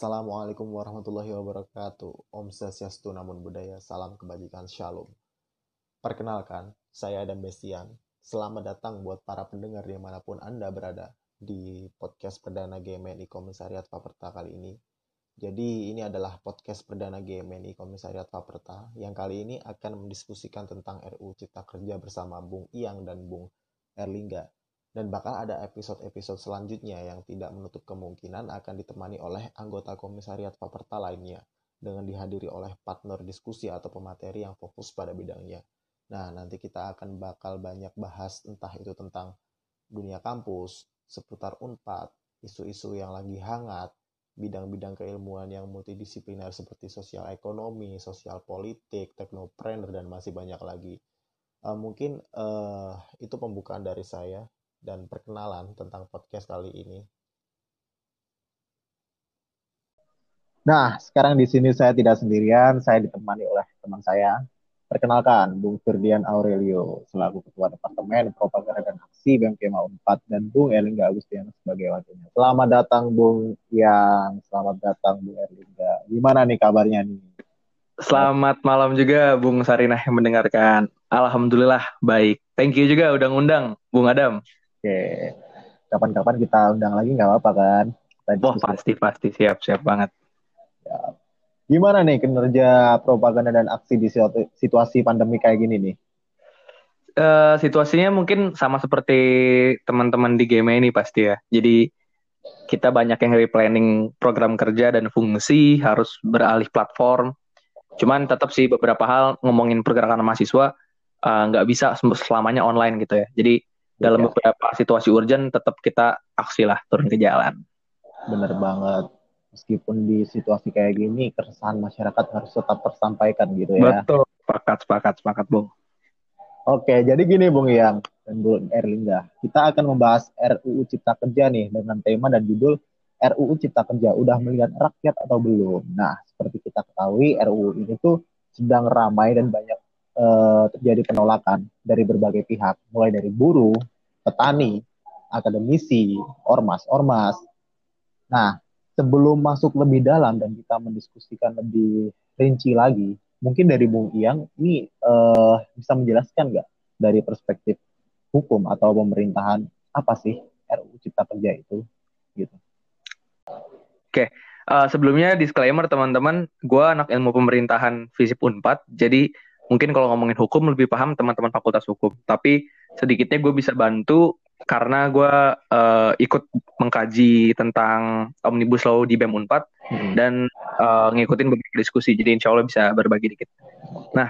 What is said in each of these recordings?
Assalamualaikum warahmatullahi wabarakatuh. Om Swastiastu namun budaya. Salam kebajikan. Shalom. Perkenalkan, saya Adam Bestian. Selamat datang buat para pendengar di mana pun Anda berada di podcast perdana GMNI Komisariat Paperta kali ini. Jadi ini adalah podcast perdana GMNI Komisariat Paperta yang kali ini akan mendiskusikan tentang RU Cipta Kerja bersama Bung Iyang dan Bung Erlingga dan bakal ada episode-episode selanjutnya yang tidak menutup kemungkinan akan ditemani oleh anggota komisariat Paperta lainnya dengan dihadiri oleh partner diskusi atau pemateri yang fokus pada bidangnya. Nah, nanti kita akan bakal banyak bahas entah itu tentang dunia kampus, seputar UNPAD, isu-isu yang lagi hangat, bidang-bidang keilmuan yang multidisipliner seperti sosial ekonomi, sosial politik, teknopreneur, dan masih banyak lagi. Uh, mungkin uh, itu pembukaan dari saya dan perkenalan tentang podcast kali ini. Nah, sekarang di sini saya tidak sendirian, saya ditemani oleh teman saya. Perkenalkan, Bung Firdian Aurelio selaku Ketua Departemen Propaganda dan Aksi BMKMA 4 dan Bung Erlingga Agustianus sebagai wakilnya. Selamat datang Bung Yang, selamat datang Bung Erlingga. Gimana nih kabarnya nih? Selamat malam juga Bung Sarinah yang mendengarkan. Alhamdulillah baik. Thank you juga udah ngundang Bung Adam. Oke. Kapan-kapan kita undang lagi nggak apa-apa kan? Tadi oh pasti pasti siap siap banget. Ya. Gimana nih kinerja propaganda dan aksi di situasi pandemi kayak gini nih? Uh, situasinya mungkin sama seperti teman-teman di game ini pasti ya. Jadi kita banyak yang replanning program kerja dan fungsi harus beralih platform. Cuman tetap sih beberapa hal ngomongin pergerakan mahasiswa eh, nggak uh, bisa selamanya online gitu ya. Jadi dalam ya. beberapa situasi urgent tetap kita aksi lah turun ke jalan. Bener banget. Meskipun di situasi kayak gini keresahan masyarakat harus tetap tersampaikan gitu ya. Betul. Sepakat, sepakat, sepakat, Bung. Oke, jadi gini Bung Yang dan Bung Erlingga. Kita akan membahas RUU Cipta Kerja nih dengan tema dan judul RUU Cipta Kerja udah melihat rakyat atau belum. Nah, seperti kita ketahui RUU ini tuh sedang ramai dan banyak uh, terjadi penolakan dari berbagai pihak, mulai dari buruh, petani, akademisi, ormas-ormas. Nah, sebelum masuk lebih dalam dan kita mendiskusikan lebih rinci lagi, mungkin dari Bung Iyang ini uh, bisa menjelaskan nggak dari perspektif hukum atau pemerintahan apa sih RUU Cipta Kerja itu, gitu? Oke, uh, sebelumnya disclaimer teman-teman, gue anak ilmu pemerintahan FISIP Unpad, jadi mungkin kalau ngomongin hukum lebih paham teman-teman fakultas hukum. Tapi sedikitnya gue bisa bantu karena gue uh, ikut mengkaji tentang omnibus law di BEM Unpad hmm. dan uh, ngikutin beberapa diskusi. Jadi insya Allah bisa berbagi dikit. Nah,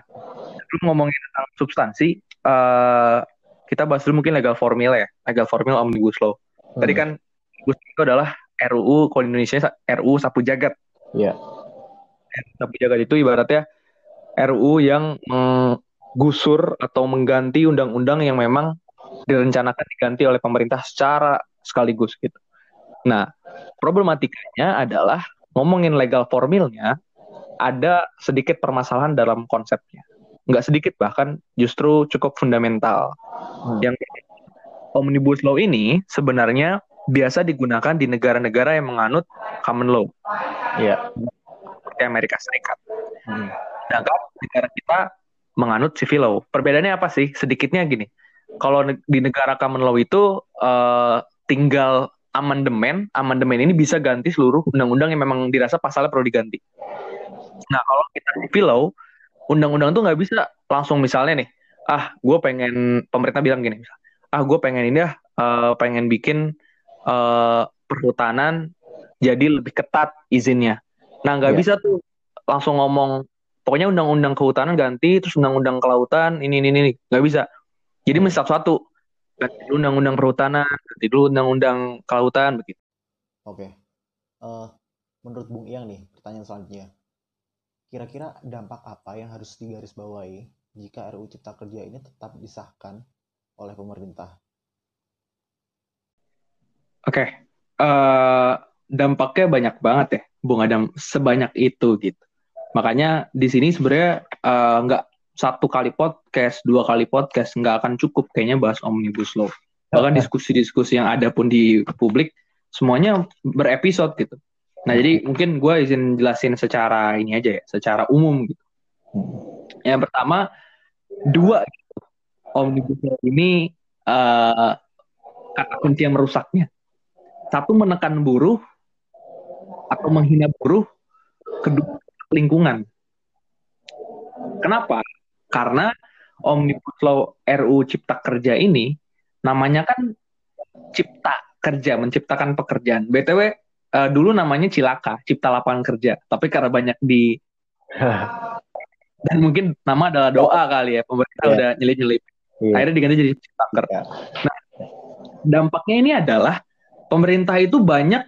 sebelum ngomongin tentang substansi, uh, kita bahas dulu mungkin legal formil ya, legal formil omnibus law. Hmm. Tadi kan omnibus itu adalah RUU kalau Indonesia RUU sapu jagat. Iya. Yeah. Sapu jagat itu ibaratnya RUU yang menggusur atau mengganti undang-undang yang memang direncanakan diganti oleh pemerintah secara sekaligus gitu. Nah, problematikanya adalah ngomongin legal formilnya ada sedikit permasalahan dalam konsepnya. Nggak sedikit bahkan justru cukup fundamental. Hmm. Yang Omnibus Law ini sebenarnya biasa digunakan di negara-negara yang menganut common law. Iya. Seperti Amerika Serikat. Hmm. Sedangkan negara kita menganut civil law. Perbedaannya apa sih? Sedikitnya gini. Kalau di negara common law itu uh, tinggal amandemen, amandemen ini bisa ganti seluruh undang-undang yang memang dirasa pasalnya perlu diganti. Nah, kalau kita civil law, undang-undang tuh nggak bisa langsung misalnya nih, ah, gue pengen pemerintah bilang gini, ah, gue pengen ini ya, uh, pengen bikin uh, perhutanan jadi lebih ketat izinnya. Nah, nggak yeah. bisa tuh langsung ngomong pokoknya undang-undang kehutanan ganti terus undang-undang kelautan ini ini ini nggak bisa. Jadi mesti satu-satu ganti dulu undang-undang perhutanan ganti dulu undang-undang kelautan begitu. Oke. Uh, menurut Bung Iyang nih pertanyaan selanjutnya. Kira-kira dampak apa yang harus digarisbawahi jika RUU Cipta Kerja ini tetap disahkan oleh pemerintah? Oke. Okay. uh, eh, dampaknya banyak banget ya Bung Adam sebanyak itu gitu Makanya di sini sebenarnya uh, nggak satu kali podcast, dua kali podcast nggak akan cukup kayaknya bahas omnibus law. Bahkan diskusi-diskusi yang ada pun di publik semuanya berepisode gitu. Nah, jadi mungkin gue izin jelasin secara ini aja ya, secara umum gitu. Yang pertama, dua gitu. omnibus law ini uh, kata kunci yang merusaknya. Satu menekan buruh atau menghina buruh, kedua lingkungan. Kenapa? Karena omnibus law RU Cipta Kerja ini namanya kan cipta kerja, menciptakan pekerjaan. BTW uh, eh, dulu namanya Cilaka, Cipta Lapangan Kerja. Tapi karena banyak di dan mungkin nama adalah doa kali ya pemerintah yeah. udah nyelip-nyelip. Yeah. Akhirnya diganti jadi Ciptaker. Yeah. Nah, dampaknya ini adalah pemerintah itu banyak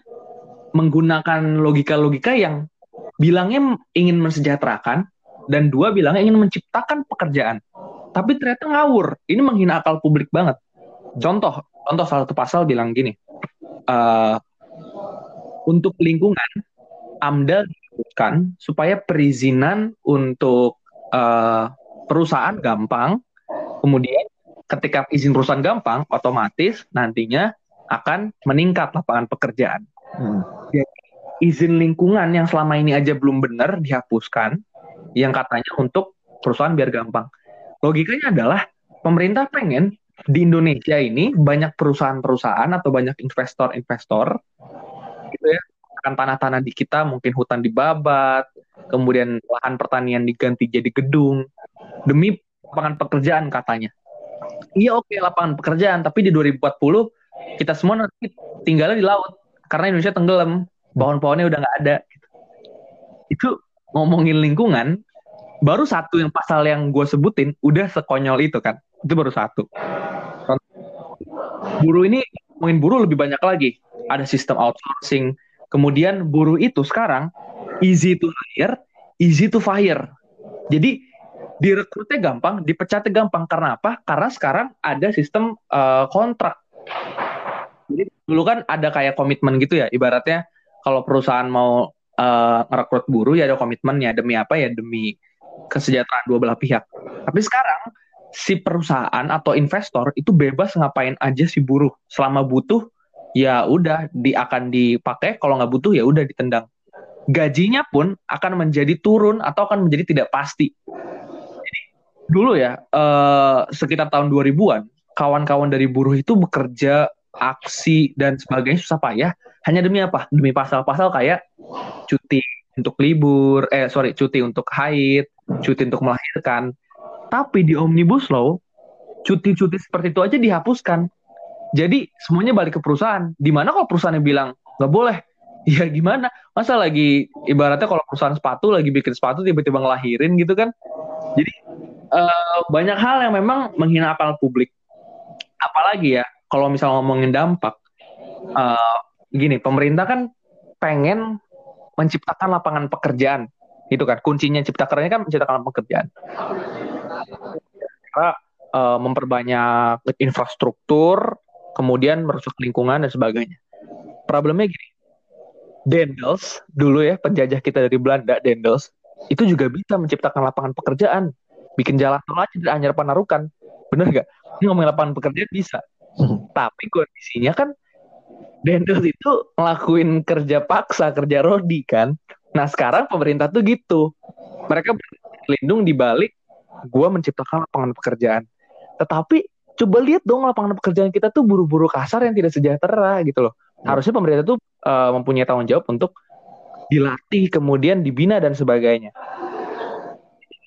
menggunakan logika-logika yang bilangnya ingin mensejahterakan dan dua bilangnya ingin menciptakan pekerjaan. Tapi ternyata ngawur. Ini menghina akal publik banget. Contoh, contoh salah satu pasal bilang gini, uh, untuk lingkungan, AMDAL disebutkan supaya perizinan untuk uh, perusahaan gampang, kemudian ketika izin perusahaan gampang, otomatis nantinya akan meningkat lapangan pekerjaan. Hmm. Jadi, izin lingkungan yang selama ini aja belum benar dihapuskan, yang katanya untuk perusahaan biar gampang. Logikanya adalah pemerintah pengen di Indonesia ini banyak perusahaan-perusahaan atau banyak investor-investor gitu ya. Akan tanah-tanah di kita mungkin hutan dibabat kemudian lahan pertanian diganti jadi gedung demi lapangan pekerjaan katanya. Iya oke okay, lapangan pekerjaan tapi di 2040 kita semua nanti tinggalnya di laut karena Indonesia tenggelam pohon-pohonnya udah nggak ada itu ngomongin lingkungan baru satu yang pasal yang gue sebutin udah sekonyol itu kan. Itu baru satu. Buruh ini ngomongin buruh lebih banyak lagi. Ada sistem outsourcing. Kemudian buruh itu sekarang easy to hire easy to fire. Jadi direkrutnya gampang dipecatnya gampang. Karena apa? Karena sekarang ada sistem uh, kontrak. Jadi dulu kan ada kayak komitmen gitu ya ibaratnya kalau perusahaan mau uh, ngerekrut buruh ya ada komitmennya. Demi apa? Ya demi kesejahteraan dua belah pihak. Tapi sekarang si perusahaan atau investor itu bebas ngapain aja si buruh. Selama butuh ya udah di akan dipakai. Kalau nggak butuh ya udah ditendang. Gajinya pun akan menjadi turun atau akan menjadi tidak pasti. Jadi, dulu ya eh, sekitar tahun 2000-an kawan-kawan dari buruh itu bekerja aksi dan sebagainya susah payah hanya demi apa demi pasal-pasal kayak cuti untuk libur eh sorry cuti untuk haid cuti untuk melahirkan. Tapi di Omnibus Law, cuti-cuti seperti itu aja dihapuskan. Jadi semuanya balik ke perusahaan. Di mana kalau perusahaannya bilang, nggak boleh, ya gimana? Masa lagi, ibaratnya kalau perusahaan sepatu lagi bikin sepatu tiba-tiba ngelahirin gitu kan. Jadi uh, banyak hal yang memang menghina akal publik. Apalagi ya, kalau misalnya ngomongin dampak, uh, gini, pemerintah kan pengen menciptakan lapangan pekerjaan itu kan. Kuncinya cipta kerjanya kan menciptakan pekerjaan. Karena uh, memperbanyak infrastruktur kemudian merusak lingkungan dan sebagainya. Problemnya gini Dendels dulu ya penjajah kita dari Belanda Dendels itu juga bisa menciptakan lapangan pekerjaan. Bikin jalan tol aja di Anyar Panarukan. Bener gak ini ngomongin lapangan pekerjaan bisa. Tapi kondisinya kan Dendels itu ngelakuin kerja paksa kerja rodi kan Nah sekarang pemerintah tuh gitu. Mereka berlindung di balik gue menciptakan lapangan pekerjaan. Tetapi coba lihat dong lapangan pekerjaan kita tuh buru-buru kasar yang tidak sejahtera gitu loh. Hmm. Harusnya pemerintah tuh uh, mempunyai tanggung jawab untuk dilatih, kemudian dibina dan sebagainya.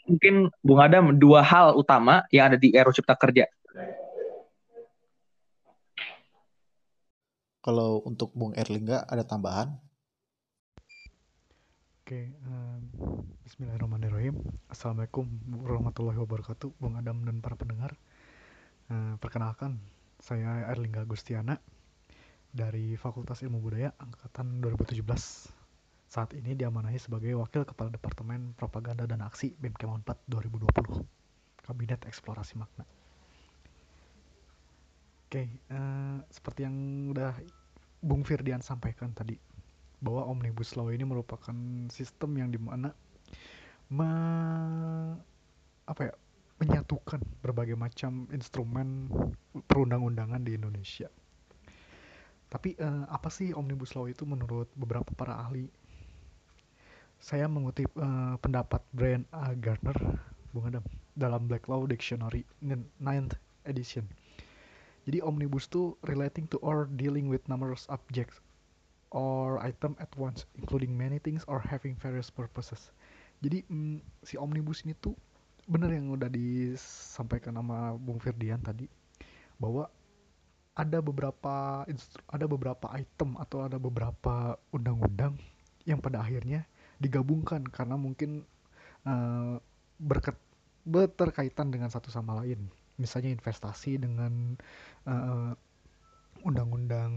Mungkin Bung Adam dua hal utama yang ada di RU Cipta Kerja. Kalau untuk Bung Erlingga ada tambahan? Oke, um, Bismillahirrahmanirrahim. Assalamualaikum warahmatullahi wabarakatuh, Bung Adam dan para pendengar. Uh, perkenalkan, saya Erlingga Gustiana dari Fakultas Ilmu Budaya angkatan 2017. Saat ini diamanahi sebagai Wakil Kepala Departemen Propaganda dan Aksi Kemon 4 2020, Kabinet Eksplorasi Makna. Oke, uh, seperti yang udah Bung Firdian sampaikan tadi, bahwa omnibus law ini merupakan sistem yang di mana me, apa ya menyatukan berbagai macam instrumen perundang-undangan di Indonesia. Tapi uh, apa sih omnibus law itu menurut beberapa para ahli? saya mengutip uh, pendapat Brian A. Gardner, Bung Adam, dalam Black Law Dictionary 9th edition. Jadi omnibus itu relating to or dealing with numerous objects or item at once, including many things or having various purposes. Jadi mm, si omnibus ini tuh bener yang udah disampaikan sama Bung Firdian tadi bahwa ada beberapa ada beberapa item atau ada beberapa undang-undang yang pada akhirnya digabungkan karena mungkin uh, berket, berterkaitan dengan satu sama lain misalnya investasi dengan eh, undang-undang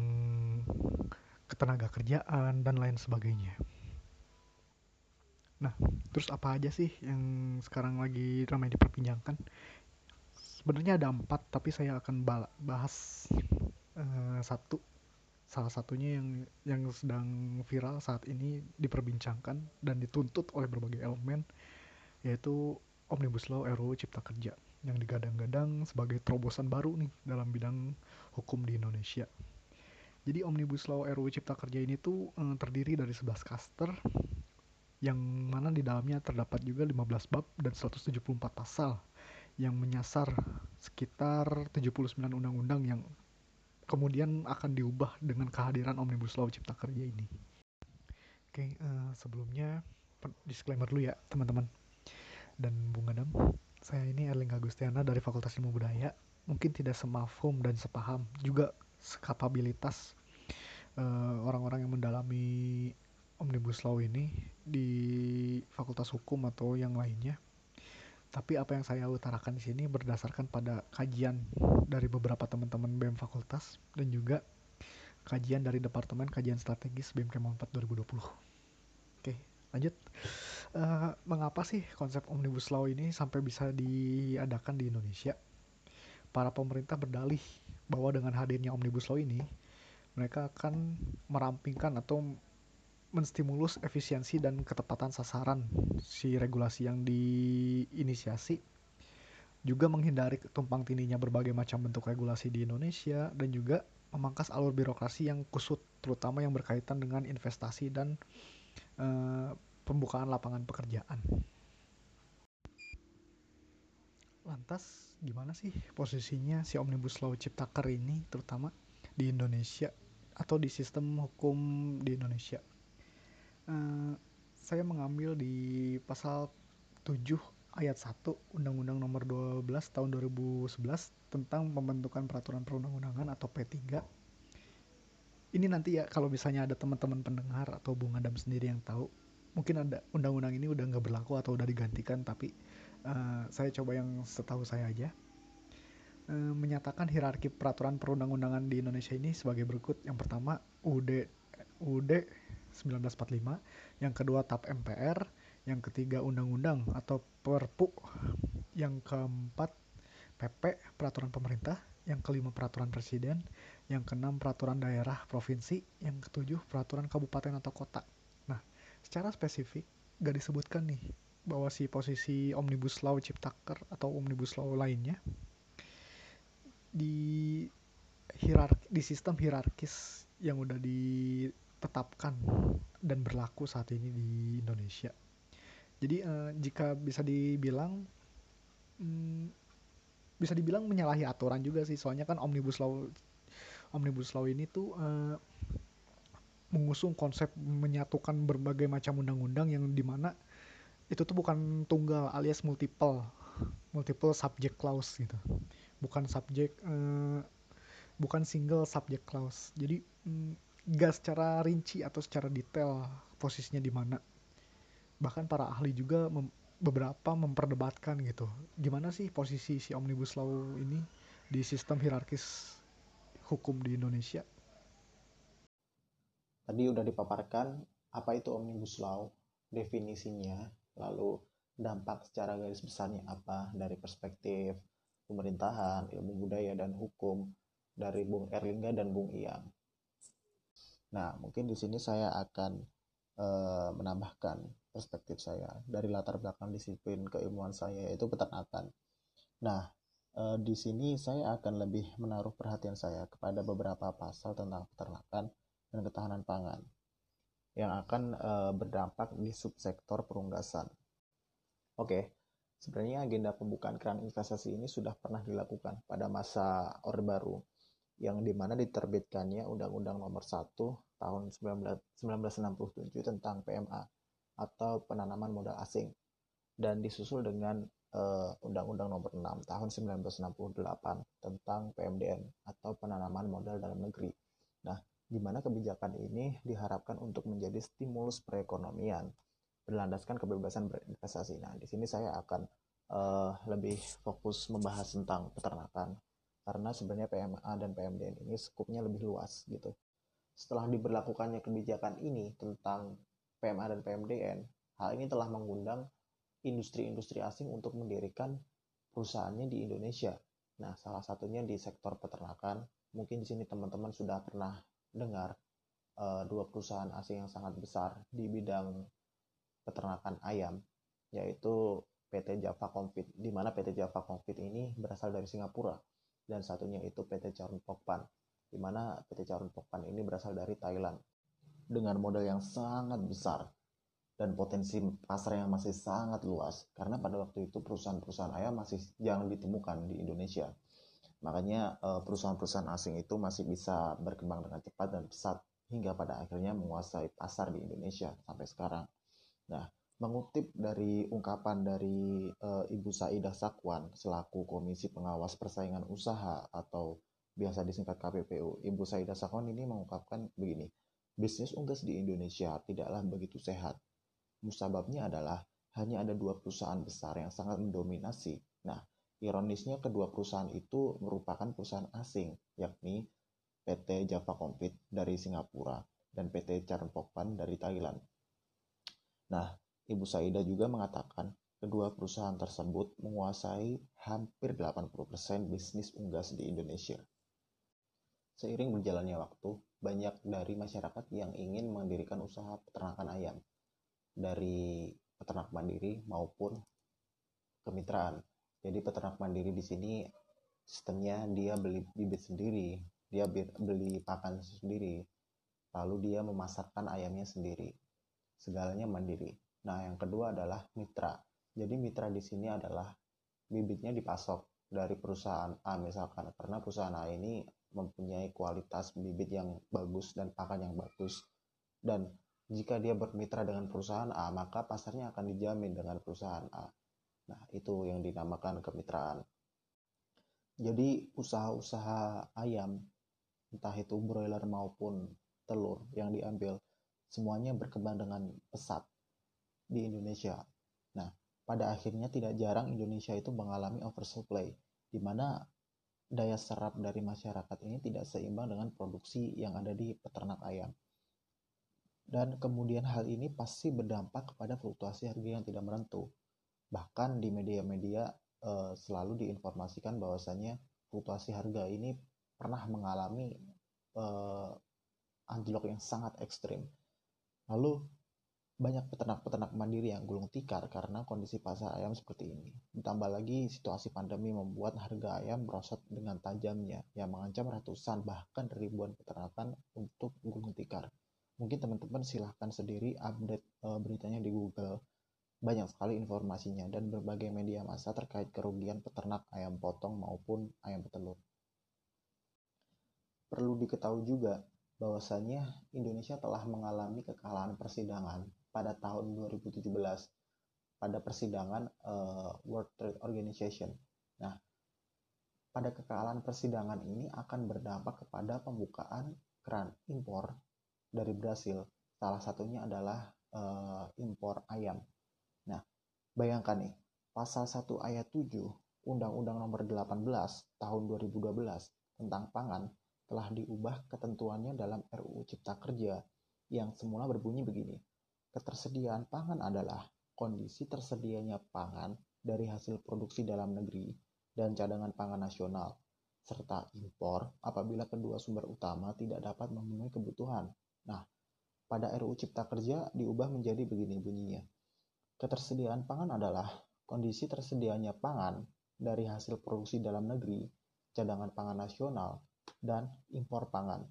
ketenaga kerjaan dan lain sebagainya. Nah, terus apa aja sih yang sekarang lagi ramai diperbincangkan? sebenarnya ada empat tapi saya akan bahas uh, satu salah satunya yang yang sedang viral saat ini diperbincangkan dan dituntut oleh berbagai elemen yaitu Omnibus Law RUU Cipta Kerja yang digadang-gadang sebagai terobosan baru nih dalam bidang hukum di Indonesia. Jadi Omnibus Law RUU Cipta Kerja ini tuh eh, terdiri dari 11 kaster yang mana di dalamnya terdapat juga 15 bab dan 174 pasal yang menyasar sekitar 79 undang-undang yang kemudian akan diubah dengan kehadiran Omnibus Law Cipta Kerja ini. Oke, uh, sebelumnya disclaimer dulu ya teman-teman dan Bung Adam. Saya ini Erling Agustiana dari Fakultas Ilmu Budaya. Mungkin tidak semafhum dan sepaham juga sekapabilitas eh, orang-orang uh, yang mendalami Omnibus Law ini di Fakultas Hukum atau yang lainnya tapi apa yang saya utarakan di sini berdasarkan pada kajian dari beberapa teman-teman BEM fakultas dan juga kajian dari Departemen Kajian Strategis Kemon 4 2020. Oke, lanjut. Uh, mengapa sih konsep Omnibus Law ini sampai bisa diadakan di Indonesia? Para pemerintah berdalih bahwa dengan hadirnya Omnibus Law ini, mereka akan merampingkan atau menstimulus efisiensi dan ketepatan sasaran si regulasi yang diinisiasi juga menghindari tumpang tindihnya berbagai macam bentuk regulasi di Indonesia dan juga memangkas alur birokrasi yang kusut terutama yang berkaitan dengan investasi dan uh, pembukaan lapangan pekerjaan. Lantas gimana sih posisinya si Omnibus Law Ciptaker ini terutama di Indonesia atau di sistem hukum di Indonesia? Eh, saya mengambil di pasal 7 ayat 1 Undang-Undang Nomor 12 Tahun 2011 tentang pembentukan peraturan perundang-undangan atau P3. Ini nanti ya kalau misalnya ada teman-teman pendengar atau Bung Adam sendiri yang tahu, mungkin ada undang-undang ini udah nggak berlaku atau udah digantikan, tapi uh, saya coba yang setahu saya aja. Uh, menyatakan hierarki peraturan perundang-undangan di Indonesia ini sebagai berikut. Yang pertama UD UD 1945, yang kedua TAP MPR, yang ketiga Undang-Undang atau Perpu, yang keempat PP Peraturan Pemerintah, yang kelima Peraturan Presiden, yang keenam Peraturan Daerah Provinsi, yang ketujuh Peraturan Kabupaten atau Kota. Secara spesifik gak disebutkan nih bahwa si posisi Omnibus Law Ciptaker atau Omnibus Law lainnya di hierarki di sistem hierarkis yang udah di tetapkan dan berlaku saat ini di Indonesia. Jadi uh, jika bisa dibilang hmm, bisa dibilang menyalahi aturan juga sih, soalnya kan omnibus law omnibus law ini tuh uh, mengusung konsep menyatukan berbagai macam undang-undang yang di mana itu tuh bukan tunggal alias multiple multiple subject clause gitu. Bukan subject uh, bukan single subject clause. Jadi mm, gak secara rinci atau secara detail posisinya di mana. Bahkan para ahli juga mem beberapa memperdebatkan gitu. Gimana sih posisi si omnibus law ini di sistem hierarkis hukum di Indonesia tadi udah dipaparkan apa itu omnibus law definisinya lalu dampak secara garis besarnya apa dari perspektif pemerintahan ilmu budaya dan hukum dari Bung Erlingga dan Bung Iyang Nah, mungkin di sini saya akan e, menambahkan perspektif saya dari latar belakang disiplin keilmuan saya yaitu peternakan. Nah, e, di sini saya akan lebih menaruh perhatian saya kepada beberapa pasal tentang peternakan dan ketahanan pangan. yang akan uh, berdampak di subsektor perunggasan. Oke, sebenarnya agenda pembukaan keran investasi ini sudah pernah dilakukan pada masa Orde Baru, yang di mana diterbitkannya Undang-Undang Nomor 1 tahun 1967 tentang PMA atau penanaman modal asing dan disusul dengan uh, Undang-Undang Nomor 6 Tahun 1968 tentang PMDN atau penanaman modal dalam negeri. Nah, di mana kebijakan ini diharapkan untuk menjadi stimulus perekonomian berlandaskan kebebasan berinvestasi. Nah, di sini saya akan uh, lebih fokus membahas tentang peternakan karena sebenarnya PMA dan PMDN ini skupnya lebih luas gitu. Setelah diberlakukannya kebijakan ini tentang PMA dan PMDN, hal ini telah mengundang industri-industri asing untuk mendirikan perusahaannya di Indonesia. Nah, salah satunya di sektor peternakan. Mungkin di sini teman-teman sudah pernah dengar uh, dua perusahaan asing yang sangat besar di bidang peternakan ayam, yaitu PT Java Confit, di mana PT Java Confit ini berasal dari Singapura, dan satunya itu PT Charun Pokpan, di mana PT Charun Pokpan ini berasal dari Thailand. Dengan modal yang sangat besar, dan potensi pasar yang masih sangat luas karena pada waktu itu perusahaan-perusahaan ayam masih jarang ditemukan di Indonesia. Makanya eh, perusahaan-perusahaan asing itu masih bisa berkembang dengan cepat dan pesat hingga pada akhirnya menguasai pasar di Indonesia sampai sekarang. Nah, mengutip dari ungkapan dari uh, Ibu Saidah Sakwan selaku Komisi Pengawas Persaingan Usaha atau biasa disingkat KPPU, Ibu Saidah Sakwan ini mengungkapkan begini, bisnis unggas di Indonesia tidaklah begitu sehat Musababnya adalah hanya ada dua perusahaan besar yang sangat mendominasi. Nah, ironisnya kedua perusahaan itu merupakan perusahaan asing, yakni PT Java Compete dari Singapura dan PT Charun Pokpan dari Thailand. Nah, Ibu Saida juga mengatakan kedua perusahaan tersebut menguasai hampir 80% bisnis unggas di Indonesia. Seiring berjalannya waktu, banyak dari masyarakat yang ingin mendirikan usaha peternakan ayam dari peternak mandiri maupun kemitraan. Jadi peternak mandiri di sini sistemnya dia beli bibit sendiri, dia beli pakan sendiri, lalu dia memasarkan ayamnya sendiri. Segalanya mandiri. Nah, yang kedua adalah mitra. Jadi mitra di sini adalah bibitnya dipasok dari perusahaan A misalkan karena perusahaan A ini mempunyai kualitas bibit yang bagus dan pakan yang bagus dan jika dia bermitra dengan perusahaan A, maka pasarnya akan dijamin dengan perusahaan A. Nah, itu yang dinamakan kemitraan. Jadi, usaha-usaha ayam, entah itu broiler maupun telur yang diambil, semuanya berkembang dengan pesat di Indonesia. Nah, pada akhirnya tidak jarang Indonesia itu mengalami oversupply, di mana daya serap dari masyarakat ini tidak seimbang dengan produksi yang ada di peternak ayam dan kemudian hal ini pasti berdampak kepada fluktuasi harga yang tidak menentu. Bahkan di media-media e, selalu diinformasikan bahwasanya fluktuasi harga ini pernah mengalami e, anjlok yang sangat ekstrim. Lalu banyak peternak-peternak mandiri yang gulung tikar karena kondisi pasar ayam seperti ini. Ditambah lagi situasi pandemi membuat harga ayam merosot dengan tajamnya yang mengancam ratusan bahkan ribuan peternakan untuk gulung tikar mungkin teman-teman silahkan sendiri update uh, beritanya di Google banyak sekali informasinya dan berbagai media massa terkait kerugian peternak ayam potong maupun ayam petelur. Perlu diketahui juga bahwasanya Indonesia telah mengalami kekalahan persidangan pada tahun 2017 pada persidangan uh, World Trade Organization. Nah, pada kekalahan persidangan ini akan berdampak kepada pembukaan keran impor dari Brasil. Salah satunya adalah uh, impor ayam. Bayangkan nih, pasal 1 ayat 7 Undang-Undang Nomor 18 Tahun 2012 tentang pangan telah diubah ketentuannya dalam RUU Cipta Kerja yang semula berbunyi begini. Ketersediaan pangan adalah kondisi tersedianya pangan dari hasil produksi dalam negeri dan cadangan pangan nasional serta impor apabila kedua sumber utama tidak dapat memenuhi kebutuhan Nah, pada RUU Cipta Kerja diubah menjadi begini bunyinya. Ketersediaan pangan adalah kondisi tersedianya pangan dari hasil produksi dalam negeri, cadangan pangan nasional, dan impor pangan.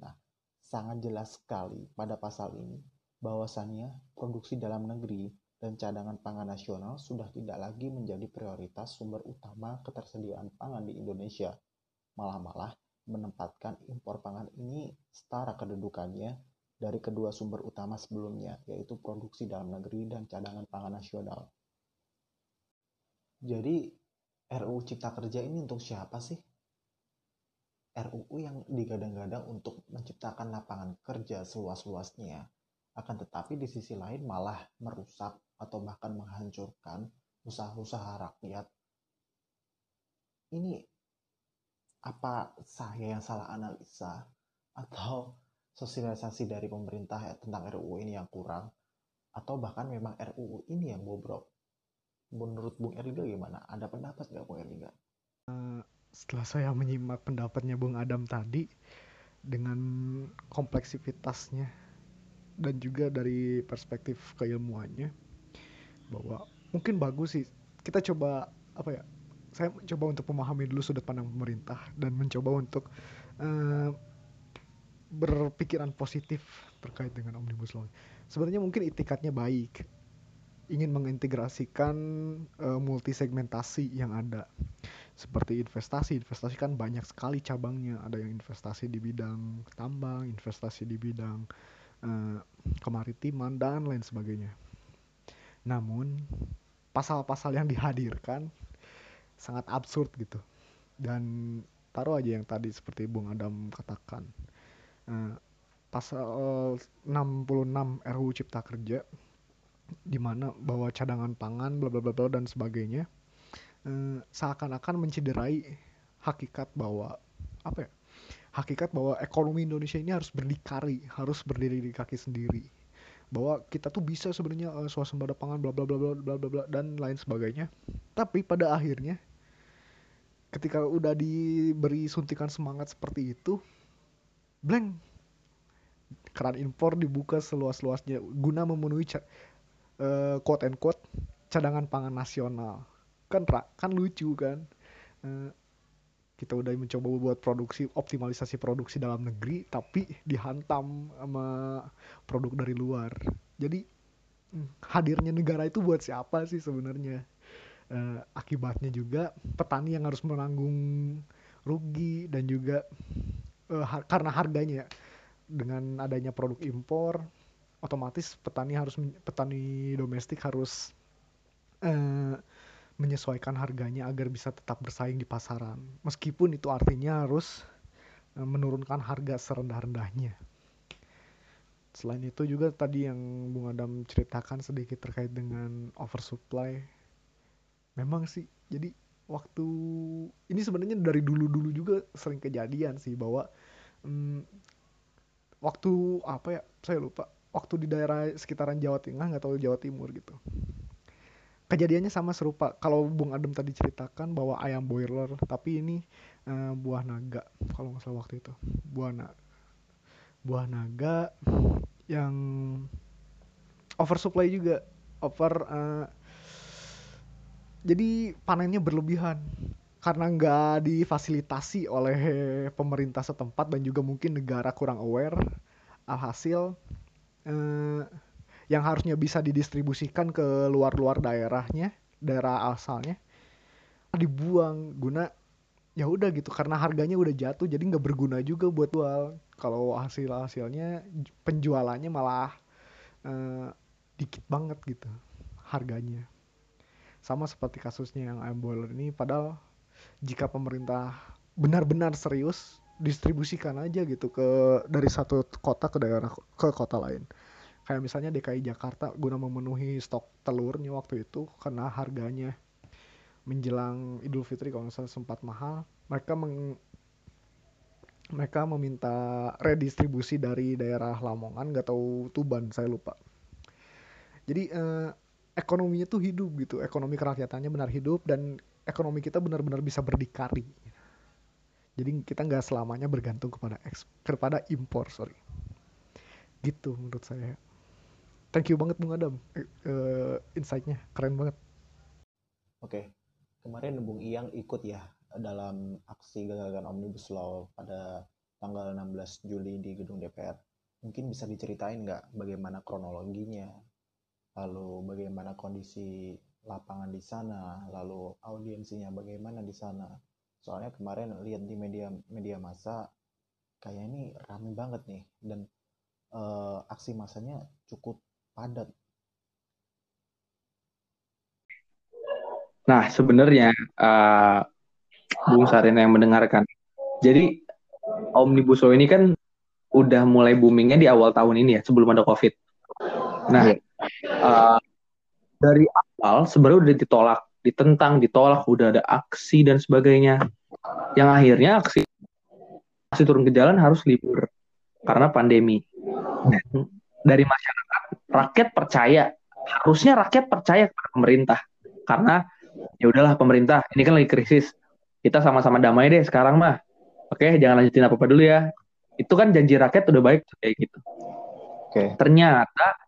Nah, sangat jelas sekali pada pasal ini bahwasannya produksi dalam negeri dan cadangan pangan nasional sudah tidak lagi menjadi prioritas sumber utama ketersediaan pangan di Indonesia. Malah-malah menempatkan impor pangan ini setara kedudukannya dari kedua sumber utama sebelumnya, yaitu produksi dalam negeri dan cadangan pangan nasional. Jadi, RUU Cipta Kerja ini untuk siapa sih? RUU yang digadang-gadang untuk menciptakan lapangan kerja seluas-luasnya, akan tetapi di sisi lain malah merusak atau bahkan menghancurkan usaha-usaha rakyat. Ini apa saya yang salah analisa atau sosialisasi dari pemerintah tentang RUU ini yang kurang atau bahkan memang RUU ini yang bobrok menurut Bung Erlingga gimana ada pendapat nggak Bung Erlingga? Uh, setelah saya menyimak pendapatnya Bung Adam tadi dengan kompleksitasnya dan juga dari perspektif keilmuannya bahwa mungkin bagus sih kita coba apa ya saya mencoba untuk memahami dulu sudut pandang pemerintah dan mencoba untuk uh, berpikiran positif terkait dengan omnibus law. Sebenarnya mungkin itikatnya baik, ingin mengintegrasikan uh, multi segmentasi yang ada. Seperti investasi, investasi kan banyak sekali cabangnya. Ada yang investasi di bidang tambang, investasi di bidang uh, kemaritiman dan lain sebagainya. Namun pasal-pasal yang dihadirkan sangat absurd gitu. Dan taruh aja yang tadi seperti Bung Adam katakan Nah, pasal 66 RUU Cipta Kerja di mana bahwa cadangan pangan bla bla bla dan sebagainya eh, seakan-akan mencederai hakikat bahwa apa ya hakikat bahwa ekonomi Indonesia ini harus berdikari harus berdiri di kaki sendiri. Bahwa kita tuh bisa sebenarnya uh, swasembada pangan bla bla bla bla bla bla dan lain sebagainya. Tapi pada akhirnya ketika udah diberi suntikan semangat seperti itu blank keran impor dibuka seluas-luasnya guna memenuhi uh, quote and quote cadangan pangan nasional. Kan kan lucu kan? Uh, kita udah mencoba buat produksi optimalisasi produksi dalam negeri tapi dihantam sama produk dari luar. Jadi hmm, hadirnya negara itu buat siapa sih sebenarnya? Uh, akibatnya juga petani yang harus menanggung rugi dan juga uh, karena harganya dengan adanya produk impor otomatis petani harus petani domestik harus uh, menyesuaikan harganya agar bisa tetap bersaing di pasaran. Meskipun itu artinya harus uh, menurunkan harga serendah-rendahnya. Selain itu juga tadi yang Bung Adam ceritakan sedikit terkait dengan oversupply memang sih jadi waktu ini sebenarnya dari dulu-dulu juga sering kejadian sih bahwa hmm, waktu apa ya saya lupa waktu di daerah sekitaran Jawa Tengah nggak tahu Jawa Timur gitu. Kejadiannya sama serupa. Kalau Bung Adem tadi ceritakan bahwa ayam boiler tapi ini uh, buah naga kalau nggak salah waktu itu. Buah na buah naga yang oversupply juga over uh, jadi panennya berlebihan. Karena nggak difasilitasi oleh pemerintah setempat dan juga mungkin negara kurang aware alhasil eh, yang harusnya bisa didistribusikan ke luar-luar daerahnya daerah asalnya dibuang. Guna ya udah gitu. Karena harganya udah jatuh jadi nggak berguna juga buat jual. Kalau hasil hasilnya penjualannya malah eh, dikit banget gitu harganya sama seperti kasusnya yang ayam boiler ini padahal jika pemerintah benar-benar serius distribusikan aja gitu ke dari satu kota ke daerah ke kota lain. Kayak misalnya DKI Jakarta guna memenuhi stok telurnya waktu itu karena harganya menjelang Idul Fitri kalau misalnya sempat mahal. Mereka meng, mereka meminta redistribusi dari daerah Lamongan nggak tahu Tuban saya lupa. Jadi eh, ekonominya tuh hidup gitu. Ekonomi kerakyatannya benar hidup dan ekonomi kita benar-benar bisa berdikari. Jadi kita nggak selamanya bergantung kepada eks kepada impor sorry. Gitu menurut saya. Thank you banget Bung Adam. Uh, insightnya keren banget. Oke. Kemarin Bung Iyang ikut ya dalam aksi gagasan omnibus law pada tanggal 16 Juli di gedung DPR. Mungkin bisa diceritain nggak bagaimana kronologinya, lalu bagaimana kondisi lapangan di sana, lalu audiensinya bagaimana di sana. Soalnya kemarin lihat di media media massa kayak ini rame banget nih dan uh, aksi masanya cukup padat. Nah, sebenarnya uh, Bung Sarina yang mendengarkan. Jadi Omnibus Law ini kan udah mulai boomingnya di awal tahun ini ya, sebelum ada COVID. Nah, uh, dari awal sebenarnya udah ditolak, ditentang, ditolak, udah ada aksi dan sebagainya. Yang akhirnya aksi aksi turun ke jalan harus libur karena pandemi. Dan dari masyarakat, rakyat percaya, harusnya rakyat percaya kepada pemerintah karena ya udahlah pemerintah, ini kan lagi krisis. Kita sama-sama damai deh sekarang mah. Oke, jangan lanjutin apa-apa dulu ya. Itu kan janji rakyat udah baik kayak gitu. Oke. Ternyata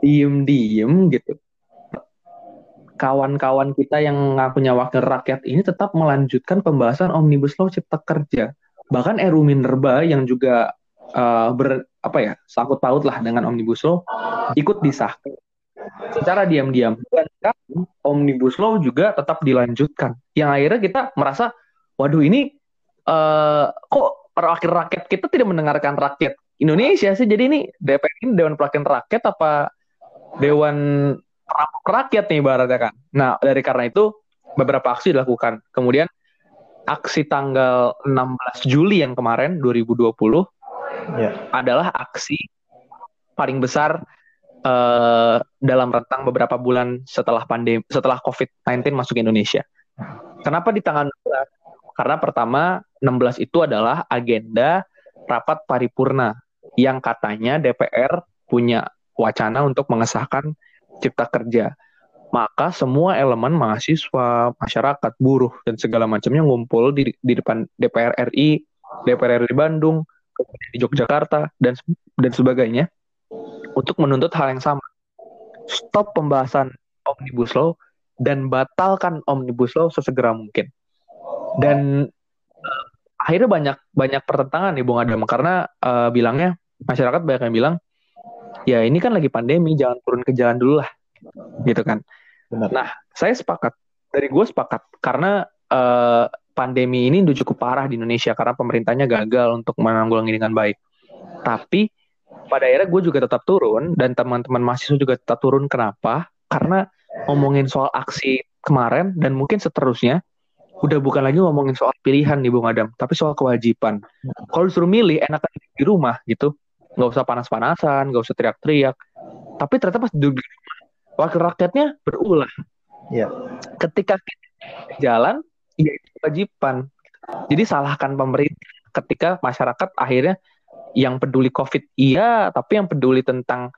diem-diem gitu. Kawan-kawan kita yang punya wakil rakyat ini tetap melanjutkan pembahasan omnibus law cipta kerja. Bahkan RU Minerba yang juga uh, ber apa ya sangkut paut lah dengan omnibus law ikut disahkan. Secara diam-diam. Omnibus law juga tetap dilanjutkan. Yang akhirnya kita merasa waduh ini uh, kok wakil rakyat kita tidak mendengarkan rakyat Indonesia sih? Jadi ini DPR ini Dewan Perwakilan Rakyat apa Dewan rakyat nih ibaratnya kan. Nah, dari karena itu beberapa aksi dilakukan. Kemudian aksi tanggal 16 Juli yang kemarin 2020 ya. adalah aksi paling besar uh, dalam rentang beberapa bulan setelah pandemi setelah COVID-19 masuk Indonesia. Kenapa di tanggal 16? Karena pertama 16 itu adalah agenda rapat paripurna yang katanya DPR punya wacana untuk mengesahkan cipta kerja. Maka semua elemen mahasiswa, masyarakat, buruh dan segala macamnya ngumpul di, di depan DPR RI, DPR RI Bandung, di Yogyakarta dan dan sebagainya untuk menuntut hal yang sama. Stop pembahasan Omnibus Law dan batalkan Omnibus Law sesegera mungkin. Dan uh, akhirnya banyak banyak pertentangan nih Bung Adam karena uh, bilangnya masyarakat banyak yang bilang ya ini kan lagi pandemi, jangan turun ke jalan dulu lah, gitu kan. Benar. Nah, saya sepakat. Dari gue sepakat karena uh, pandemi ini udah cukup parah di Indonesia karena pemerintahnya gagal untuk menanggulangi dengan baik. Tapi pada akhirnya gue juga tetap turun dan teman-teman mahasiswa juga tetap turun. Kenapa? Karena ngomongin soal aksi kemarin dan mungkin seterusnya udah bukan lagi ngomongin soal pilihan nih Bung Adam, tapi soal kewajiban. Kalau disuruh milih enakan di rumah gitu, nggak usah panas-panasan nggak usah teriak-teriak. Tapi ternyata pas duduk di rumah wakil rakyatnya berulah. Ya. ketika jalan ya itu kewajiban. Jadi salahkan pemerintah ketika masyarakat akhirnya yang peduli covid iya. Tapi yang peduli tentang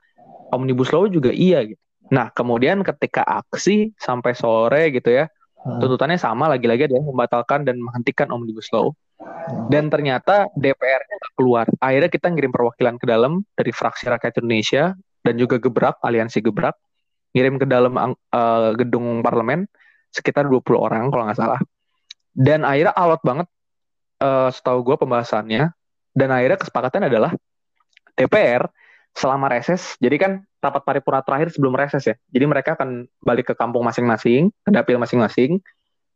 omnibus law juga iya gitu. Nah kemudian ketika aksi sampai sore gitu ya hmm. tuntutannya sama lagi-lagi dia membatalkan dan menghentikan omnibus law dan ternyata DPR-nya nggak keluar. Akhirnya kita ngirim perwakilan ke dalam dari fraksi rakyat Indonesia dan juga Gebrak, aliansi Gebrak, ngirim ke dalam uh, gedung parlemen sekitar 20 orang kalau nggak salah. Dan akhirnya alot banget uh, setahu gue pembahasannya. Dan akhirnya kesepakatan adalah DPR selama reses, jadi kan rapat paripurna terakhir sebelum reses ya. Jadi mereka akan balik ke kampung masing-masing, ke dapil masing-masing.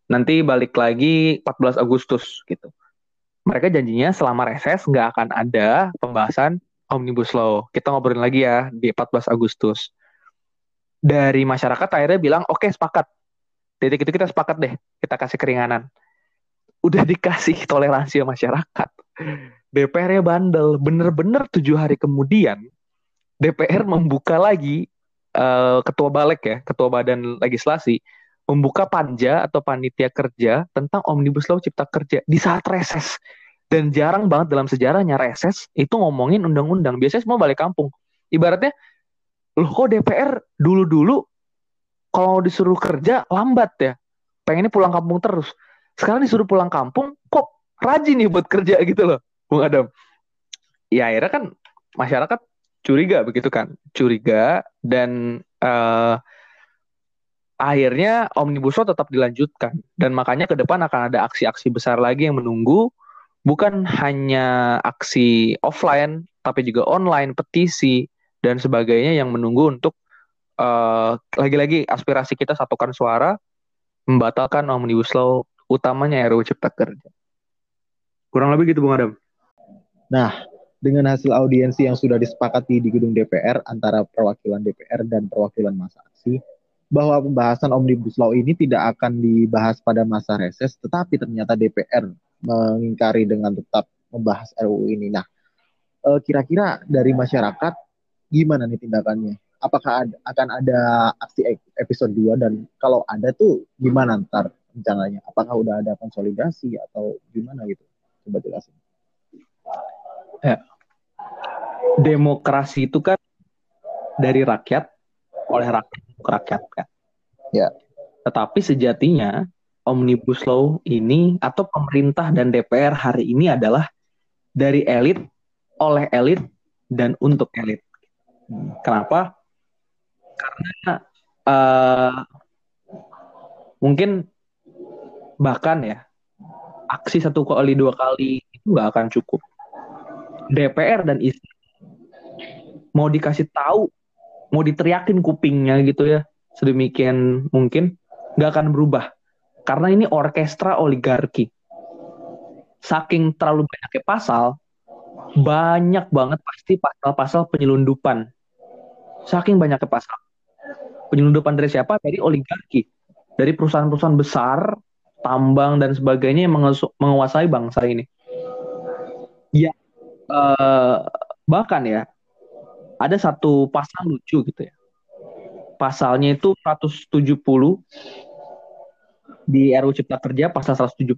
Nanti balik lagi 14 Agustus gitu mereka janjinya selama reses nggak akan ada pembahasan Omnibus Law. Kita ngobrolin lagi ya di 14 Agustus. Dari masyarakat akhirnya bilang, oke okay, sepakat. Titik itu kita sepakat deh, kita kasih keringanan. Udah dikasih toleransi masyarakat. DPR-nya bandel. Bener-bener tujuh hari kemudian, DPR membuka lagi uh, ketua balik ya, ketua badan legislasi, membuka panja atau panitia kerja tentang omnibus law cipta kerja. Di saat reses dan jarang banget dalam sejarahnya reses itu ngomongin undang-undang. Biasanya semua balik kampung. Ibaratnya loh kok DPR dulu-dulu kalau disuruh kerja lambat ya? Pengennya pulang kampung terus. Sekarang disuruh pulang kampung kok rajin nih buat kerja gitu loh Bung Adam? Ya akhirnya kan masyarakat curiga begitu kan. Curiga dan uh, akhirnya omnibus law tetap dilanjutkan dan makanya ke depan akan ada aksi-aksi besar lagi yang menunggu bukan hanya aksi offline tapi juga online, petisi dan sebagainya yang menunggu untuk uh, lagi-lagi aspirasi kita satukan suara membatalkan omnibus law utamanya RUU Cipta Kerja. Kurang lebih gitu Bung Adam. Nah, dengan hasil audiensi yang sudah disepakati di gedung DPR antara perwakilan DPR dan perwakilan masa aksi, bahwa pembahasan Omnibus Law ini tidak akan dibahas pada masa reses, tetapi ternyata DPR mengingkari dengan tetap membahas RUU ini. Nah, eh, kira-kira dari masyarakat gimana nih tindakannya? Apakah ada, akan ada aksi episode 2 dan kalau ada tuh gimana ntar rencananya? Apakah udah ada konsolidasi atau gimana gitu? Coba jelasin. Ya, demokrasi itu kan dari rakyat oleh rakyat rakyat kan. Ya. Tetapi sejatinya omnibus law ini atau pemerintah dan DPR hari ini adalah dari elit oleh elit dan untuk elit. Kenapa? Karena uh, mungkin bahkan ya aksi satu kali dua kali itu nggak akan cukup. DPR dan istri mau dikasih tahu, mau diteriakin kupingnya gitu ya, sedemikian mungkin nggak akan berubah. Karena ini orkestra oligarki. Saking terlalu banyaknya pasal, banyak banget pasti pasal-pasal penyelundupan. Saking banyaknya pasal. Penyelundupan dari siapa? Dari oligarki. Dari perusahaan-perusahaan besar, tambang dan sebagainya yang menguasai bangsa ini. Ya, uh, bahkan ya ada satu pasal lucu gitu ya. Pasalnya itu 170 di RUU Cipta Kerja pasal 170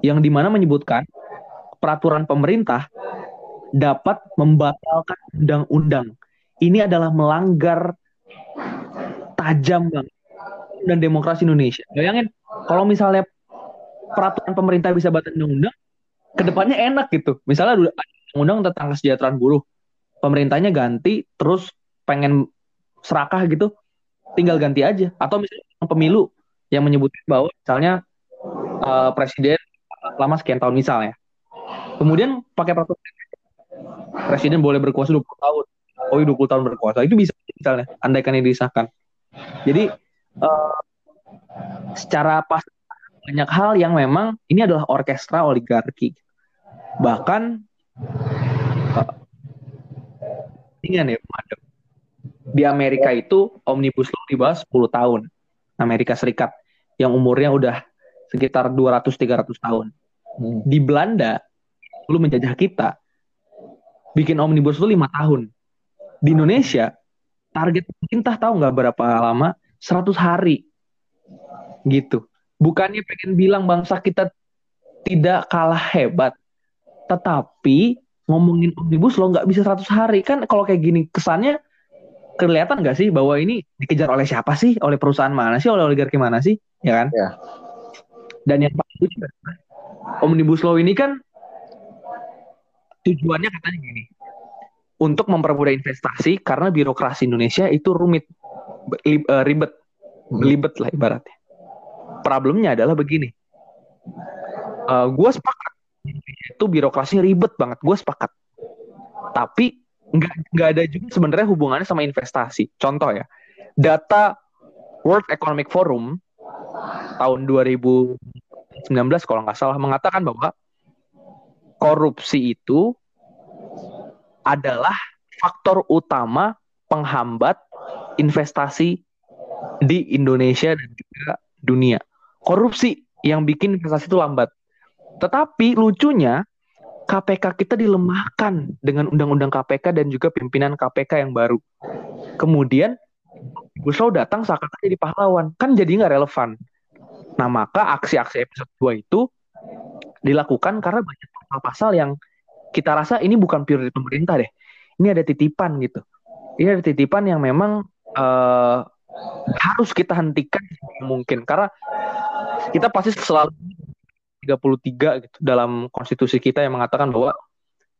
yang di mana menyebutkan peraturan pemerintah dapat membatalkan undang-undang. Ini adalah melanggar tajam banget dan demokrasi Indonesia. Bayangin kalau misalnya peraturan pemerintah bisa batal undang-undang, ke depannya enak gitu. Misalnya undang-undang tentang kesejahteraan buruh, pemerintahnya ganti terus pengen serakah gitu tinggal ganti aja. Atau misalnya pemilu yang menyebutkan bahwa misalnya uh, presiden lama sekian tahun misalnya. Kemudian pakai peraturan presiden boleh berkuasa 20 tahun oh 20 iya, tahun berkuasa. Itu bisa misalnya andaikan ini disahkan. Jadi uh, secara pas banyak hal yang memang ini adalah orkestra oligarki. Bahkan kepentingan ya pemadam. Di Amerika itu Omnibus Law dibahas 10 tahun. Amerika Serikat yang umurnya udah sekitar 200-300 tahun. Hmm. Di Belanda, dulu menjajah kita, bikin Omnibus Law 5 tahun. Di Indonesia, target pemerintah tahu nggak berapa lama? 100 hari. Gitu. Bukannya pengen bilang bangsa kita tidak kalah hebat, tetapi ngomongin omnibus lo nggak bisa 100 hari. Kan kalau kayak gini kesannya kelihatan nggak sih bahwa ini dikejar oleh siapa sih? Oleh perusahaan mana sih? Oleh oligarki mana sih? Ya kan? Ya. dan yang paling lucu omnibus law ini kan tujuannya katanya gini untuk mempermudah investasi karena birokrasi Indonesia itu rumit eh, ribet belibet lah ibaratnya. Problemnya adalah begini. Uh, eh, gue sepakat itu birokrasinya ribet banget gue sepakat tapi nggak nggak ada juga sebenarnya hubungannya sama investasi contoh ya data World Economic Forum tahun 2019 kalau nggak salah mengatakan bahwa korupsi itu adalah faktor utama penghambat investasi di Indonesia dan juga dunia. Korupsi yang bikin investasi itu lambat. Tetapi lucunya KPK kita dilemahkan dengan undang-undang KPK dan juga pimpinan KPK yang baru. Kemudian Gus datang seakan jadi pahlawan, kan jadi nggak relevan. Nah maka aksi-aksi episode 2 itu dilakukan karena banyak pasal-pasal yang kita rasa ini bukan pure pemerintah deh. Ini ada titipan gitu. Ini ada titipan yang memang uh, harus kita hentikan mungkin karena kita pasti selalu 33 gitu dalam konstitusi kita yang mengatakan bahwa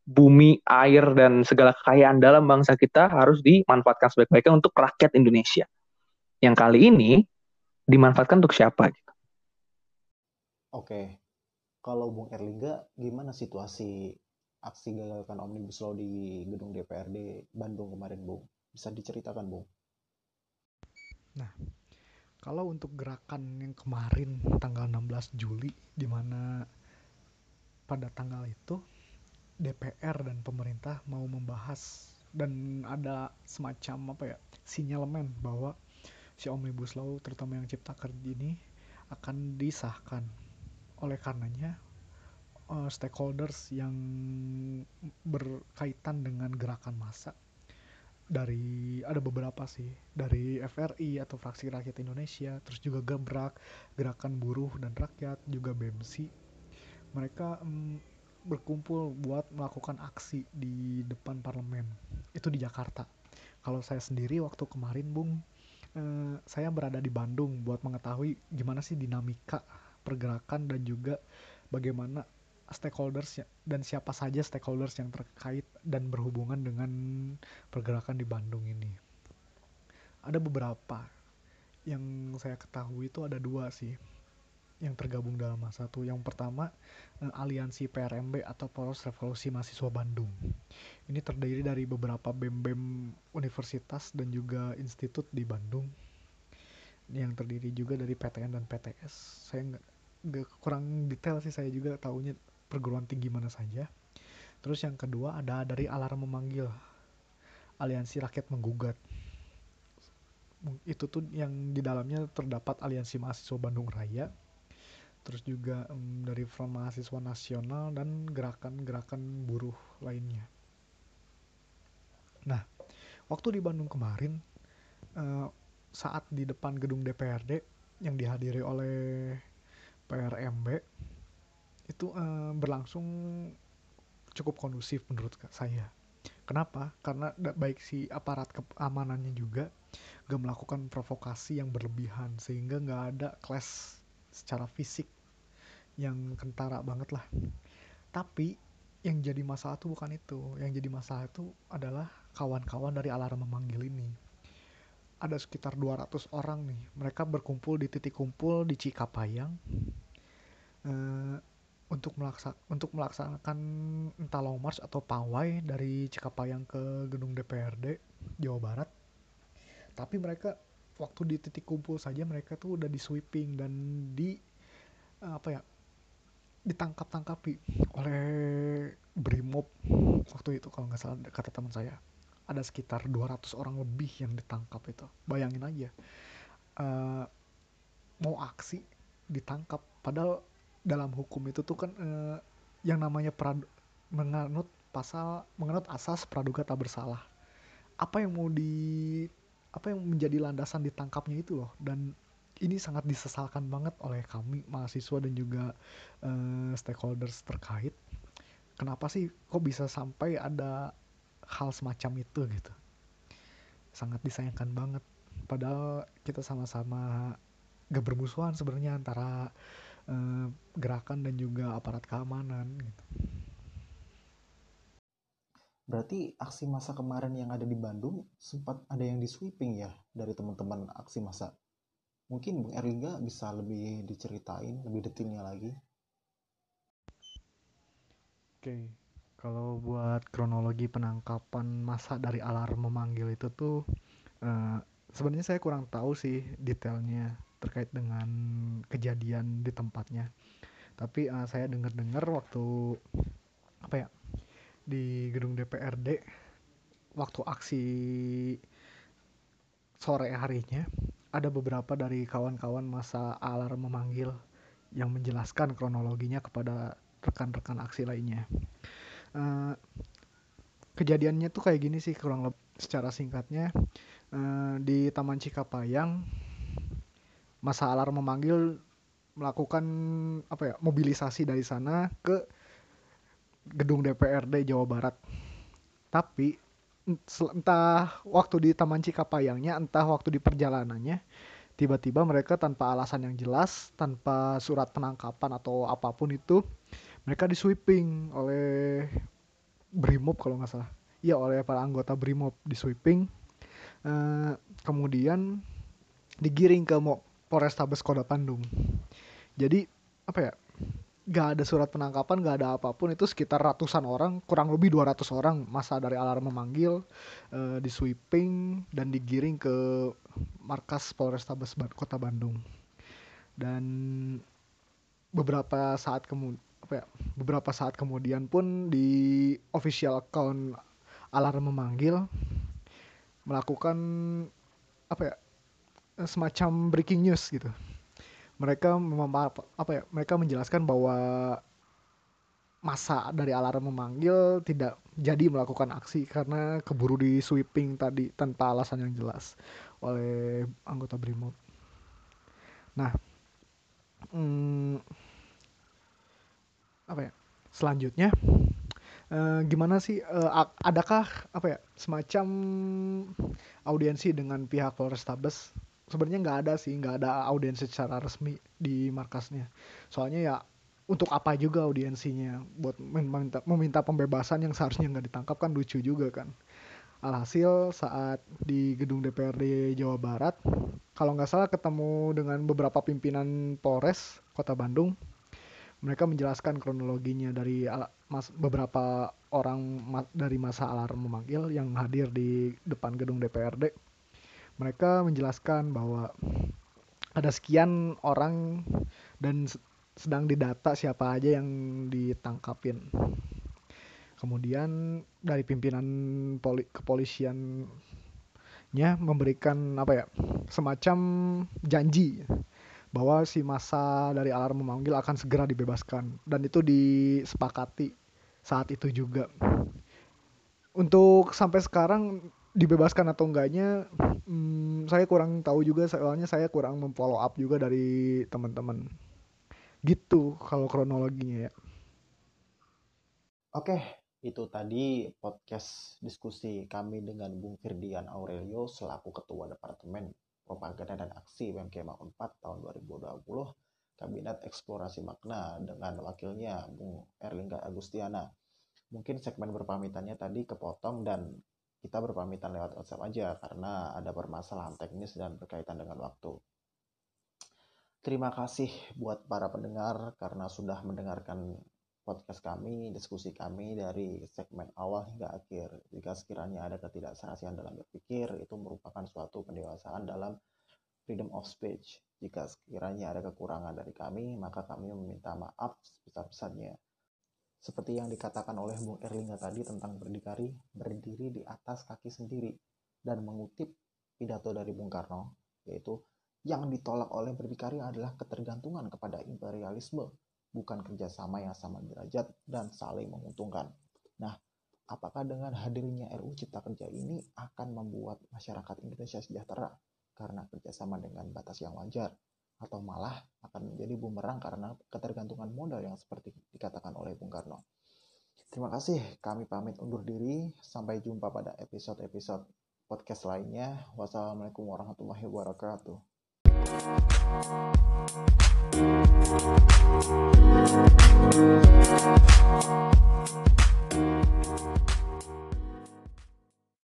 bumi, air dan segala kekayaan dalam bangsa kita harus dimanfaatkan sebaik-baiknya untuk rakyat Indonesia. Yang kali ini dimanfaatkan untuk siapa gitu. Oke. kalau Bung Erlingga gimana situasi aksi gagalkan Omnibus Law di gedung DPRD Bandung kemarin, Bung? Bisa diceritakan, Bung? Nah, kalau untuk gerakan yang kemarin tanggal 16 Juli di mana pada tanggal itu DPR dan pemerintah mau membahas dan ada semacam apa ya sinyalemen bahwa si Omnibus Law terutama yang cipta kerja ini akan disahkan. Oleh karenanya uh, stakeholders yang berkaitan dengan gerakan massa dari ada beberapa sih. Dari FRI atau fraksi rakyat Indonesia terus juga gebrak gerakan buruh dan rakyat juga BEMSI mereka um, berkumpul buat melakukan aksi di depan parlemen. Itu di Jakarta. Kalau saya sendiri waktu kemarin bung eh, saya berada di Bandung buat mengetahui gimana sih dinamika pergerakan dan juga bagaimana stakeholders dan siapa saja stakeholders yang terkait dan berhubungan dengan pergerakan di Bandung ini. Ada beberapa yang saya ketahui itu ada dua sih yang tergabung dalam masa satu. Yang pertama eh, Aliansi PRMB atau Poros Revolusi Mahasiswa Bandung. Ini terdiri dari beberapa BEM-BEM universitas dan juga institut di Bandung yang terdiri juga dari PTN dan PTS. Saya nggak kurang detail sih saya juga tahunya perguruan tinggi mana saja. Terus yang kedua ada dari alarm memanggil aliansi rakyat menggugat. Itu tuh yang di dalamnya terdapat aliansi mahasiswa Bandung Raya. Terus juga um, dari Front Mahasiswa Nasional dan gerakan-gerakan buruh lainnya. Nah, waktu di Bandung kemarin uh, saat di depan gedung DPRD yang dihadiri oleh PRMB itu uh, berlangsung cukup kondusif menurut saya. Kenapa? Karena baik si aparat keamanannya juga gak melakukan provokasi yang berlebihan sehingga nggak ada clash secara fisik yang kentara banget lah. Tapi yang jadi masalah tuh bukan itu. Yang jadi masalah itu adalah kawan-kawan dari alarm memanggil ini. Ada sekitar 200 orang nih. Mereka berkumpul di titik kumpul di Cikapayang. Uh, untuk melaksa untuk melaksanakan entah long march atau pawai dari Cikapayang ke gedung DPRD Jawa Barat. Tapi mereka waktu di titik kumpul saja mereka tuh udah di sweeping dan di apa ya ditangkap-tangkapi oleh Brimob waktu itu kalau nggak salah kata teman saya ada sekitar 200 orang lebih yang ditangkap itu bayangin aja uh, mau aksi ditangkap padahal dalam hukum itu tuh kan eh, yang namanya prad menganut pasal menganut asas praduga tak bersalah. Apa yang mau di apa yang menjadi landasan ditangkapnya itu loh. Dan ini sangat disesalkan banget oleh kami mahasiswa dan juga uh, stakeholders terkait. Kenapa sih kok bisa sampai ada hal semacam itu gitu? Sangat disayangkan banget. Padahal kita sama-sama gak bermusuhan sebenarnya antara uh, gerakan dan juga aparat keamanan gitu. Berarti aksi masa kemarin yang ada di Bandung sempat ada yang di sweeping ya dari teman-teman aksi masa. Mungkin Bung Erlingga bisa lebih diceritain lebih detailnya lagi. Oke, kalau buat kronologi penangkapan masa dari alarm memanggil itu tuh uh, sebenarnya saya kurang tahu sih detailnya terkait dengan kejadian di tempatnya tapi uh, saya dengar-dengar waktu apa ya di gedung DPRD waktu aksi sore harinya ada beberapa dari kawan-kawan masa alarm memanggil yang menjelaskan kronologinya kepada rekan-rekan aksi lainnya. Uh, kejadiannya tuh kayak gini sih kurang lebih secara singkatnya uh, di Taman Cikapayang masa alarm memanggil melakukan apa ya mobilisasi dari sana ke gedung DPRD Jawa Barat. Tapi entah waktu di Taman Cikapayangnya, entah waktu di perjalanannya, tiba-tiba mereka tanpa alasan yang jelas, tanpa surat penangkapan atau apa pun itu, mereka di sweeping oleh Brimob kalau nggak salah. Iya oleh para anggota Brimob di sweeping. Uh, kemudian digiring ke Polrestabes Kota Bandung. Jadi apa ya? nggak ada surat penangkapan nggak ada apa pun itu sekitar ratusan orang kurang lebih 200 orang masa dari alarm memanggil uh, di sweeping dan digiring ke markas Polrestabes Kota Bandung dan beberapa saat kemudian apa ya beberapa saat kemudian pun di official account alarm memanggil melakukan apa ya semacam breaking news gitu mereka apa ya mereka menjelaskan bahwa masa dari alarm memanggil tidak jadi melakukan aksi karena keburu di sweeping tadi tanpa alasan yang jelas oleh anggota Brimob. Nah, hmm, apa ya? Selanjutnya, eh, gimana sih? Eh, adakah apa ya semacam audiensi dengan pihak Polrestabes sebenarnya nggak ada sih nggak ada audiens secara resmi di markasnya. Soalnya ya untuk apa juga audiensinya? Buat meminta, meminta pembebasan yang seharusnya nggak ditangkap kan lucu juga kan. Alhasil saat di gedung DPRD Jawa Barat kalau nggak salah ketemu dengan beberapa pimpinan Polres Kota Bandung. Mereka menjelaskan kronologinya dari mas, beberapa orang ma, dari masa alarm memanggil yang hadir di depan gedung DPRD mereka menjelaskan bahwa ada sekian orang dan sedang didata siapa aja yang ditangkapin. Kemudian dari pimpinan poli kepolisiannya memberikan apa ya semacam janji bahwa si masa dari alarm memanggil akan segera dibebaskan dan itu disepakati saat itu juga. Untuk sampai sekarang dibebaskan atau enggaknya hmm, saya kurang tahu juga soalnya saya kurang memfollow up juga dari teman-teman gitu kalau kronologinya ya oke itu tadi podcast diskusi kami dengan Bung Firdian Aurelio selaku Ketua Departemen Propaganda dan Aksi BMKMA 4 tahun 2020 Kabinet Eksplorasi Makna dengan wakilnya Bung Erlingga Agustiana. Mungkin segmen berpamitannya tadi kepotong dan kita berpamitan lewat WhatsApp aja karena ada permasalahan teknis dan berkaitan dengan waktu. Terima kasih buat para pendengar karena sudah mendengarkan podcast kami, diskusi kami dari segmen awal hingga akhir. Jika sekiranya ada ketidakserasian dalam berpikir, itu merupakan suatu pendewasaan dalam freedom of speech. Jika sekiranya ada kekurangan dari kami, maka kami meminta maaf sebesar-besarnya. Seperti yang dikatakan oleh Bung Erlingga tadi tentang berdikari, berdiri di atas kaki sendiri, dan mengutip pidato dari Bung Karno, yaitu yang ditolak oleh berdikari adalah ketergantungan kepada imperialisme, bukan kerjasama yang sama derajat dan saling menguntungkan. Nah, apakah dengan hadirnya RU Cipta Kerja ini akan membuat masyarakat Indonesia sejahtera karena kerjasama dengan batas yang wajar? atau malah akan menjadi bumerang karena ketergantungan modal yang seperti dikatakan oleh Bung Karno. Terima kasih, kami pamit undur diri. Sampai jumpa pada episode-episode podcast lainnya. Wassalamualaikum warahmatullahi wabarakatuh.